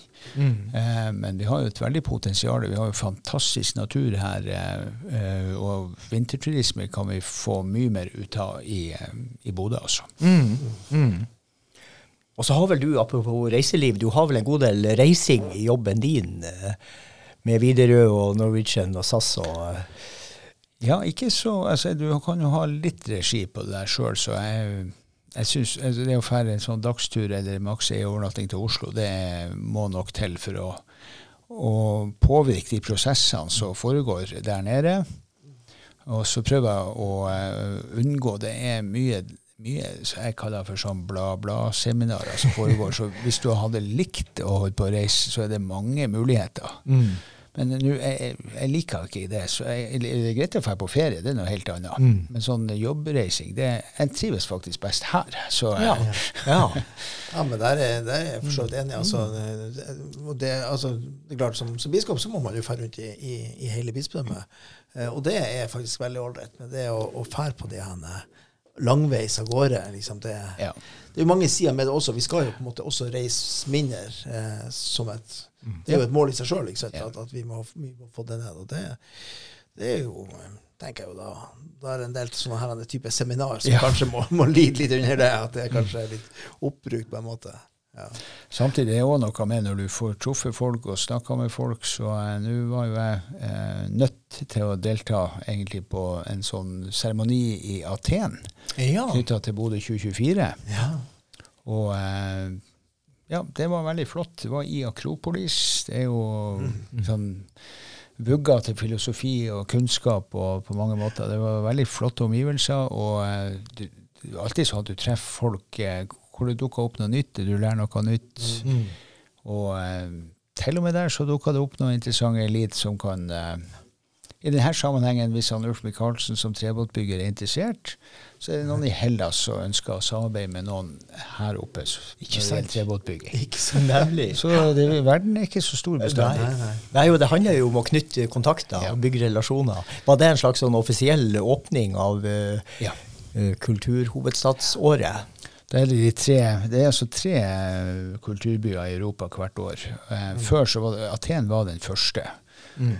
Eh, men vi har jo et veldig potensial. Vi har jo fantastisk natur her. Eh, eh, og vinterturisme kan vi få mye mer ut av i, eh, i Bodø, altså. Og så har vel du, apropos reiseliv, du har vel en god del reising i jobben din eh, med Widerøe og Norwegian og SAS og eh, Ja, ikke så altså, Du kan jo ha litt regi på det der sjøl, så jeg, jeg synes, altså, Det å fære en sånn dagstur eller maks ei overnatting til Oslo, det må nok til for å, å påvirke de prosessene som foregår der nede. Og så prøver jeg å uh, unngå Det er mye, mye så jeg kaller for sånn bla-bla-seminarer som foregår. Så hvis du hadde likt å holde på å reise, så er det mange muligheter. Men nu, jeg, jeg liker ikke det. Så jeg, det er greit å dra på ferie, det er noe helt annet. Men sånn jobbreising, det, jeg trives faktisk best her. Så, Ja. ja. Ja, men der er, der er jeg for så vidt enig. Altså, det, det, altså, det er klart, som, som biskop så må man jo fære rundt i, i, i hele bispedømmet. Eh, og det er faktisk veldig ålreit. Men det å, dra på de her langveis av gårde, liksom, det, Ja. det er jo mange sider med det også. Vi skal jo på en måte også reise mindre eh, som et Det er jo et mål i seg sjøl, Ja. at, at vi, må, vi må få det ned. Og det, det er jo eh, tenker jeg jo da Da er det en del sånne her type seminar som Ja. kanskje må, må lide litt under det. At det kanskje er litt oppbrukt på en måte. Ja. Samtidig er det òg noe med når du får truffet folk og snakka med folk, så eh, nå var jo jeg eh, nødt til å delta egentlig på en sånn seremoni i Aten Ja. knytta til Bodø 2024. Ja. Og eh, ja, det var veldig flott. Det var i Akropolis. Det er jo sånn vugga til filosofi og kunnskap og på mange måter. Det var veldig flotte omgivelser, og eh, det, er alltid sånn at du treffer folk eh, hvor det dukker opp noe nytt, du lærer noe nytt. Mm. Og eh, til og med der så dukka det opp noen interessante elit som kan eh, I denne sammenhengen, hvis han Ulf Michaelsen som trebåtbygger er interessert, så er det noen i Hellas som ønsker å samarbeide med noen her oppe. Ikke selv sant? Trebåtbygging. Ikke så Nemlig. Så det, verden er ikke så stor bestandig. Nei, nei. Nei, jo, Det handler jo om å knytte kontakter og bygge relasjoner. Var det en slags sånn offisiell åpning av uh, Ja. uh, kulturhovedstadsåret? Det er, de tre, det er altså tre kulturbyer i Europa hvert år. Eh, Før så var det, Aten var den første.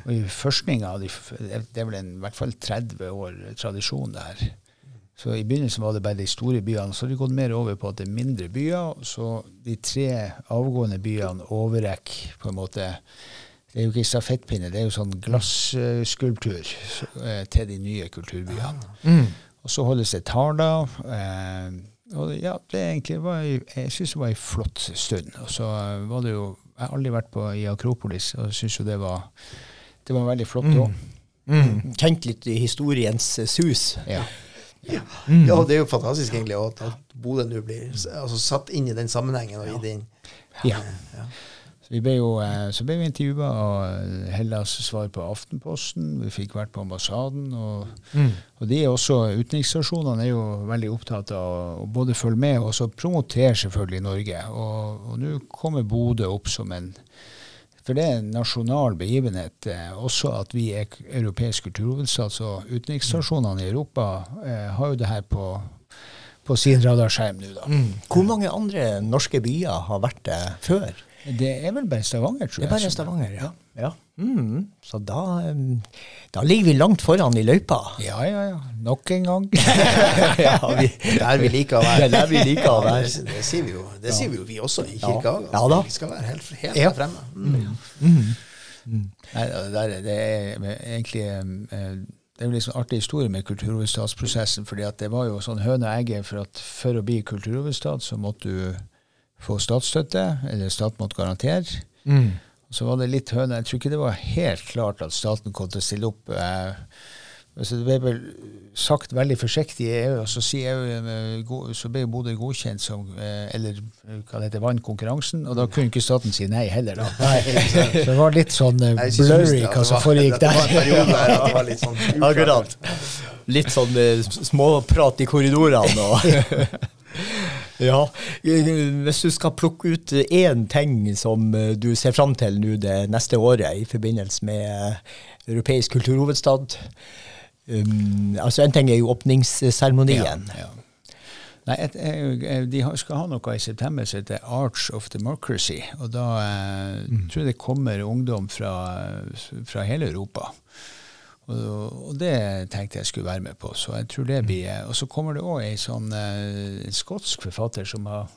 Og i forskninga de Det er vel en, i hvert fall 30 år tradisjon der. Så I begynnelsen var det bare de store byene. Så har de gått mer over på at det er mindre byer. Så de tre avgående byene overrekker på en måte Det er jo ikke stafettpinne, det er jo sånn glasskulptur eh, til de nye kulturbyene. Og så holdes det taler. Eh, og ja, det egentlig var, jeg syns det var ei flott stund. Og så eh, var det jo Jeg har aldri vært på, i Akropolis, og jeg syns jo det var det var veldig flott òg. Mm. Kjent litt i historiens eh, sus. Ja. Ja, det er jo fantastisk egentlig at, Bodø nå blir altså, satt inn i den sammenhengen og i den ja. Så vi ble jo eh, så ble vi intervjua av Hellas svar på Aftenposten. Vi fikk vært på ambassaden. Og, og de er også, utenriksstasjonene er jo veldig opptatt av å både følge med og også promotere selvfølgelig Norge. Og og nå kommer Bodø opp som en For det er en nasjonal begivenhet. Eh, også at vi er europeisk kulturhovedstad. Så utenriksstasjonene i Europa eh, har jo det her på, på sin radarskjerm nå, da. Mm. Hvor mange andre norske byer har vært det før? Det er vel bare Stavanger, tror jeg. Det er bare Stavanger, ja. ja. Mm. Så da, da ligger vi langt foran i løypa. Ja, ja, ja. Nok en gang. ja, vi, Der vi liker å Det være. er der vi liker å Ja, være. det, det, sier vi jo, det sier vi jo vi også i Ja. kirka. Ja da. Vi skal være helt, helt Ja. der fremme. Mm. Nei, det, er, det er egentlig Det er jo litt sånn artig historie med kulturhovedstadsprosessen. fordi at det var jo sånn høne og egge, for at for å bli kulturhovedstad, så måtte du få statsstøtte, eller staten måtte garantere. Mm. Så var det litt høne. Jeg tror ikke det var helt klart at staten kom til å stille opp. Eh, altså det ble vel sagt veldig forsiktig i EU, og så, sier EU, eh, så ble Bodø godkjent som eh, eller hva det heter, vant konkurransen, og da kunne ikke staten si nei heller. da. så det var litt sånn blurry hva som foregikk der. det var litt sånn. Akkurat. Litt sånn småprat i korridorene og Ja. Hvis du skal plukke ut én ting som eh, du ser fram til nå det neste året i forbindelse med eh, europeisk kulturhovedstad um, altså En ting er jo åpningsseremonien. Ja, ja. Nei, et, et, De skal ha noe i september som heter Arch of Democracy. og Da eh, tror jeg det kommer ungdom fra, fra hele Europa. Og, og det tenkte jeg skulle være med på. Så jeg tror det blir eh, Og så kommer det òg ei sånn eh, en skotsk forfatter som har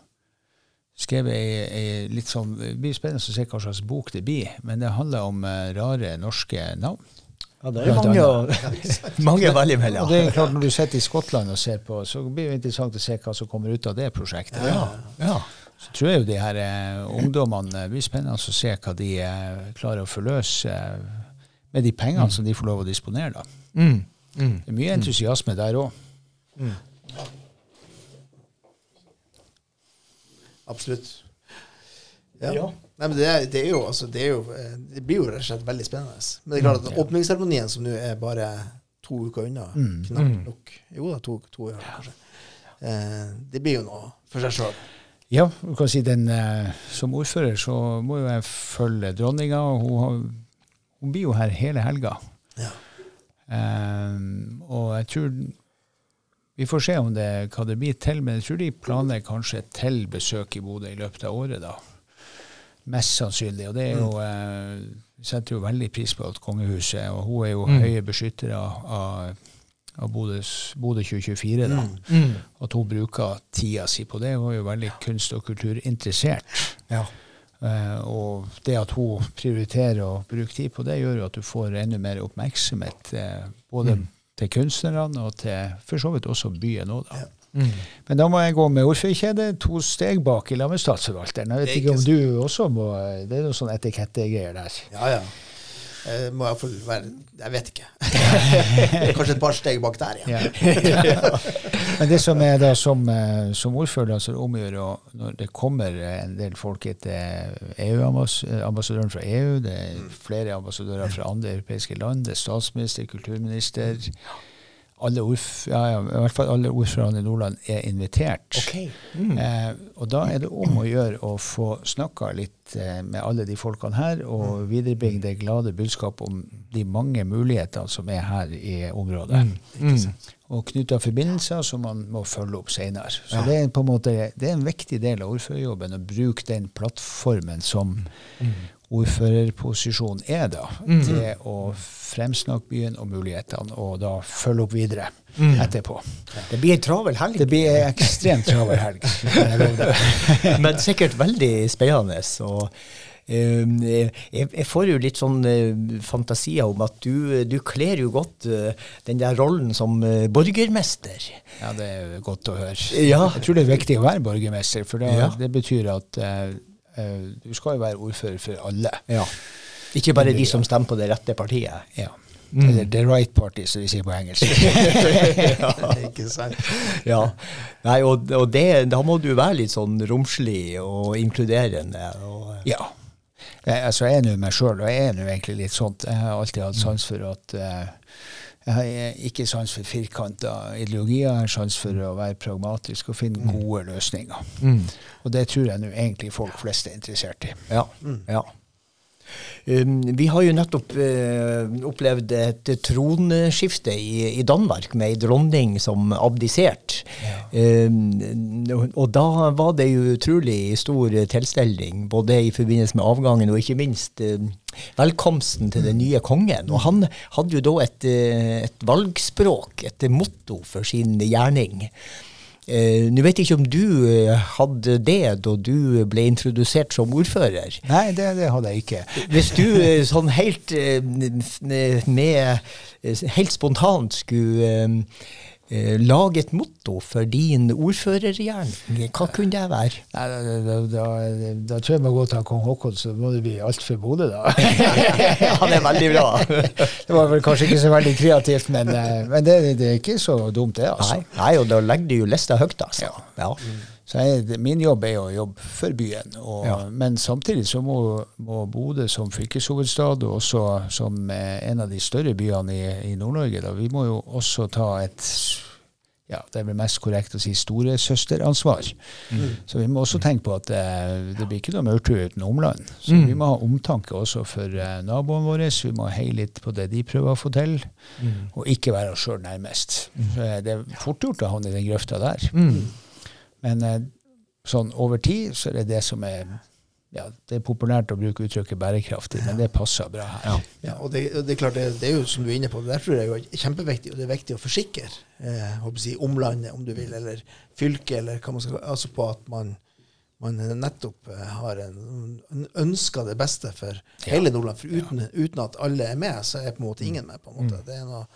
skrevet ei, ei litt sånn Det blir spennende å se hva slags bok det blir, men det handler om eh, rare norske navn. Ja, det er mange, mange veldig velge Og det er klart Når du sitter i Skottland og ser på, så blir det interessant å se hva som kommer ut av det prosjektet. Ja, ja. Så tror jeg jo de her ungdommene Det blir spennende å se hva de klarer å forløse eh, med de pengene som de får lov å disponere. da. Mm. Mm. Det er mye entusiasme der òg. Absolutt. Ja. Ja. Nei, men det, det, er jo, altså, det, er jo, eh, det blir jo rett og slett veldig spennende. Men det er klart at åpningsseremonien, som nå er bare to uker unna, knapt nok Jo da, to, to år kanskje. Eh, det blir jo noe for seg sjøl. Ja, du kan si den, eh, Som ordfører så må jo jeg følge dronninga. og Hun, har, hun blir jo her hele helga. Ja. Um, og jeg tror Vi får se om det, hva det blir til, men jeg tror de planlegger kanskje til besøk i Bodø i løpet av året. da. Mest sannsynlig. Og det er jo eh, Vi setter jo veldig pris på at kongehuset Og hun er jo høye beskyttere av av Bodø 2024. da. Mm. At hun bruker tida si på det. Hun er jo veldig kunst- og kulturinteressert. Ja. Eh, og det at hun prioriterer å bruke tid på det, gjør jo at du får enda mer oppmerksomhet. Eh, både til kunstnerne og til for så vidt også byen òg, da. Mm. Men da må jeg gå med ordførerkjede to steg bak i lag med statsforvalteren. Jeg vet Det er ikke om du også må Det er noen sånn etikettegreier der. Ja, ja. Eh, må iallfall være Jeg vet ikke. Kanskje et par steg bak der igjen. Ja. Men det som er da som, eh, som ordfører, altså omgjør å når det kommer en del folk etter EU-ambassadøren fra EU, det er flere ambassadører fra andre europeiske land, det er statsminister, kulturminister alle ordf ja, ja, I hvert fall alle ordførerne i Nordland er invitert. Okay. Mm. Eh, og da er det om å gjøre å få snakka litt eh, med alle de folkene her, og viderebringe det glade budskap om de mange mulighetene som er her i området. Mm. Og knytta forbindelser som man må følge opp senere. Så det er på en måte det er en viktig del av ordførerjobben å bruke den plattformen som ordførerposisjonen er, da, til å fremsnakke byen og mulighetene, og da følge opp videre etterpå. Det blir en travel helg. Det blir en ekstremt travel helg. Men sikkert veldig spennende. Og, um, jeg, jeg får jo litt sånn uh, fantasier om at du, du kler jo godt uh, den der rollen som uh, borgermester. Ja, det er godt å høre. Ja. Jeg tror det er viktig å være borgermester, for det, Ja. det betyr at du skal jo være ordfører for alle. Ja. Ikke bare de som stemmer på det rette partiet. Ja. Eller the right party, som de sier på engelsk. Ikke sant? Ja. Nei, og, og det, da må du være litt sånn romslig og inkluderende. Og, Ja. Jeg, altså, jeg er nå meg sjøl, og jeg er nå egentlig litt sånn. Jeg har alltid hatt sans for at eh, jeg har ikke sans for firkanta ideologier, jeg har sans for å være pragmatisk og finne gode løsninger. Mm. Og det tror jeg nå egentlig folk flest er interessert i. Ja. ja. Um, vi har jo nettopp eh, opplevd et tronskifte i, Danmark med ei dronning som abdiserte. Ja. og da var det jo utrolig stor tilstelning, både i forbindelse med avgangen og ikke minst eh, velkomsten til den nye kongen. Og han hadde jo da et, eh, et valgspråk, et motto for sin gjerning. Eh, Nå vet jeg ikke om du eh, hadde det da du ble introdusert som ordfører. Nei, det, det hadde jeg ikke. Hvis du eh, sånn helt, med, helt spontant skulle eh, lage et motto for din ordførergjerning, hva kunne det være? Nei, da, da, da, da tror jeg må gå til kong Haakon, så må det bli alt for Bodø, da. Han er veldig bra. Det var vel kanskje ikke så veldig kreativt, men, eh, men det, det er ikke så dumt, det. altså. Nei, nei, og da legger du jo lista høyt, altså. Ja. Så jeg, min jobb er å jobbe for byen. Og, Ja. Men samtidig så må, må Bodø som fylkeshovedstad, og også som eh, en av de større byene i, i Nord-Norge, da, vi må jo også ta et ja, det er vel mest korrekt å si storesøsteransvar. Så vi må også tenke på at eh, det blir ikke noe maurtue uten omland. Så Mm. vi må ha omtanke også for eh, naboene våre. Vi må heie litt på det de prøver å få til, og ikke være oss sjøl nærmest. Så, eh, det er fort gjort å havne i den grøfta der. Men eh, sånn over tid så er det det som er ja, Det er populært å bruke uttrykket bærekraftig, men det passer bra her. Ja, og det, det er klart, det, det er jo som du er inne på, det der tror jeg er kjempeviktig, og det er viktig å forsikre eh, håper jeg omlandet, om du vil, eller fylket, eller hva man skal Altså på at man, man nettopp eh, har en, ønsker det beste for hele Nordland. For uten, uten at alle er med, så er på en måte ingen med. på en måte. Det er noe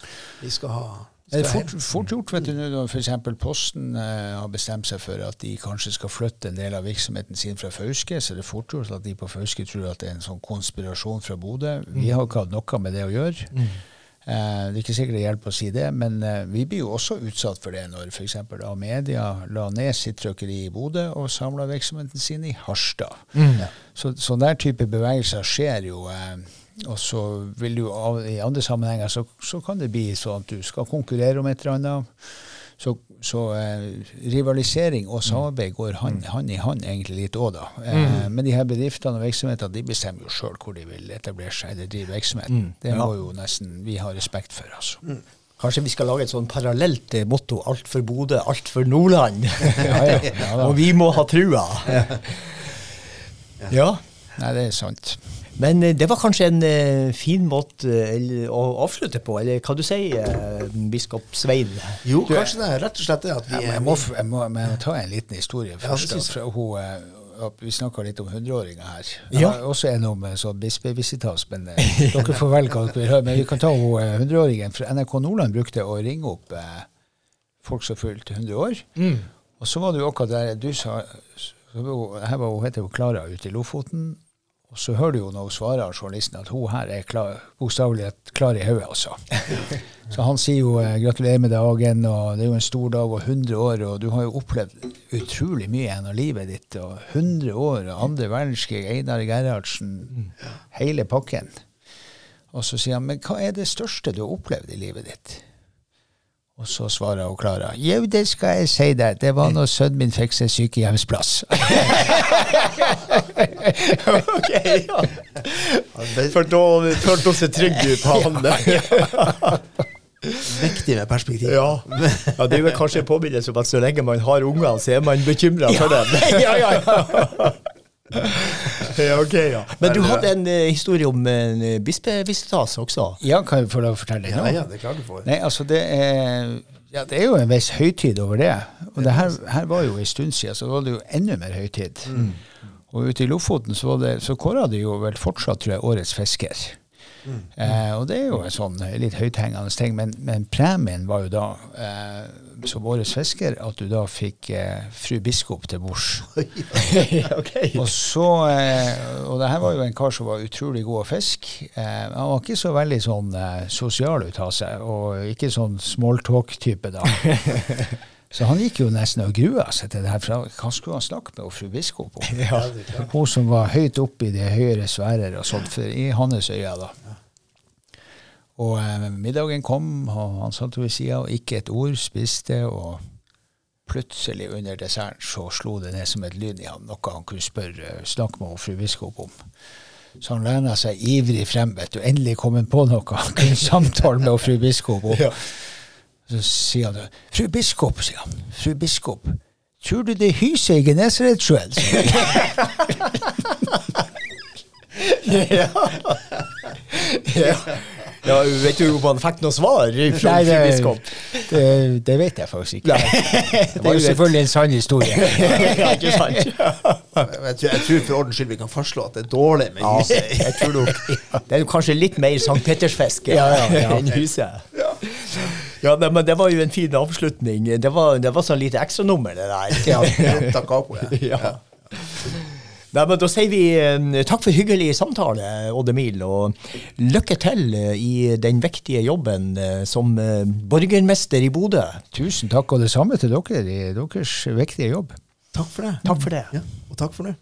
vi skal ha. Det er fort, fort gjort vet du, nå når f.eks. Posten eh, har bestemt seg for at de kanskje skal flytte en del av virksomheten sin fra Fauske, så det er fort gjort at de på Fauske tror at det er en sånn konspirasjon fra Bodø. Vi har ikke hatt noe med det å gjøre. Eh, det er ikke sikkert det hjelper å si det, men eh, vi blir jo også utsatt for det når f.eks. Amedia la ned sitt trykkeri i Bodø og samla virksomheten sin i Harstad. Så sånn der type bevegelser skjer jo. Eh, og så vil du i andre sammenhenger så, så kan det bli sånn at du skal konkurrere om et eller annet. Så, så eh, rivalisering og samarbeid går hand, hand i hand egentlig litt òg, da. Eh, Men de her bedriftene og virksomhetene de bestemmer jo sjøl hvor de vil etablere seg eller drive virksomhet. Det Ja. må jo nesten vi ha respekt for, altså. Kanskje vi skal lage et sånn parallelt eh, motto. Alt for Bodø, alt for Nordland. Ja, ja, ja og vi må ha trua. ja. Nei, det er sant. Men eh, det var kanskje en eh, fin måte eh, å avslutte på, eller hva du sier, biskop Svein? Jo, kanskje det er rett og slett det at vi Jeg må, jeg må, jeg må ta en liten historie først. jeg. fra hun, vi snakka litt om hundreåringer her. Ja. Jeg har også en om sånn bispevisitas, men dere får velge hva dere vil høre. Men vi kan ta hun hundreåringen. For NRK Nordland brukte å ringe opp eh, folk som fylte 100 år. Og så var det jo akkurat der du sa så Her var hun heter hun Klara ute i Lofoten. Og så hører du jo når hun svarer journalisten at hun her er klar, bokstavelig talt klar i hodet, altså. Så han sier jo eh, gratulerer med dagen, og det er jo en stor dag, og 100 år, og du har jo opplevd utrolig mye gjennom livet ditt. og 100 år, og andre verdenskrig, Einar Gerhardsen, hele pakken. Og så sier han, men hva er det største du har opplevd i livet ditt? Og så svarer hun Klara, jo, det skal jeg si deg, det var når sønnen min fikk seg sykehjemsplass. ok, ja. For da følte hun seg trygg på han. Viktig med perspektiv. Ja. ja, det er vel kanskje en påminnelse om at så lenge man har unger, så er man bekymra for dem. ja, ja, ja. ja, ok, ja. Men du hadde en uh, historie om en uh, bispevisitas også? Ja, kan jeg få lov å fortelle det Ja, ja, det klart du får. Nei, altså det er, ja, det er jo en viss høytid over det. Og det her, her var jo en stund siden, så var det jo enda mer høytid. Og ute i Lofoten så, det, så kåra de jo vel fortsatt, tror jeg, årets fisker. Eh, og det er jo en sånn litt høythengende ting, men, men premien var jo da, eh, som årets fisker, at du da fikk eh, fru biskop til bords. Og så, eh, og det her var jo en kar som var utrolig god å fiske. Eh, han var ikke så veldig sånn eh, sosial ut av seg, og ikke sånn smalltalk-type da. Så han gikk jo nesten og grua seg til det her, for hva skulle han snakke med fru biskop om? Ja. Hun som var høyt oppe i de høyere sfærer og sånt, for i hans øyne da. Og eh, middagen kom, og han satt ved sida og ikke et ord spiste, og plutselig under desserten så slo det ned som et lyn i ham, noe han kunne spørre, snakke med fru biskop om. Så han lena seg ivrig frem, vet du. Endelig kom han på noe han kunne samtale med fru biskop om. Ja. Så sier han Fru biskop, sier han. Fru biskop, tror du det hyser i Genesaret sjøl?' ja. ja. ja. Vet du om han fikk noe svar fra Nei, fru biskop? Det, det vet jeg faktisk ikke. Det er jo selvfølgelig en sann historie. ja, ikke sant? Jeg tror, jeg tror for ordens skyld vi kan fastslå at det er dårlig med Ja, jeg tror nok Det er kanskje litt mer Sankt ja. enn huset. Ja, nei, men det var jo en fin avslutning. Det var, det var sånn lite ekstranummer, det der. Ja, da capo, ja. Ja. Nei, men Da sier vi eh, takk for hyggelig samtale, Odd Emil, og lykke til eh, i den viktige jobben eh, som eh, borgermester i Bodø. Tusen takk, og det samme til dere i deres viktige jobb. Takk for det. Takk for det. Ja, og takk for det.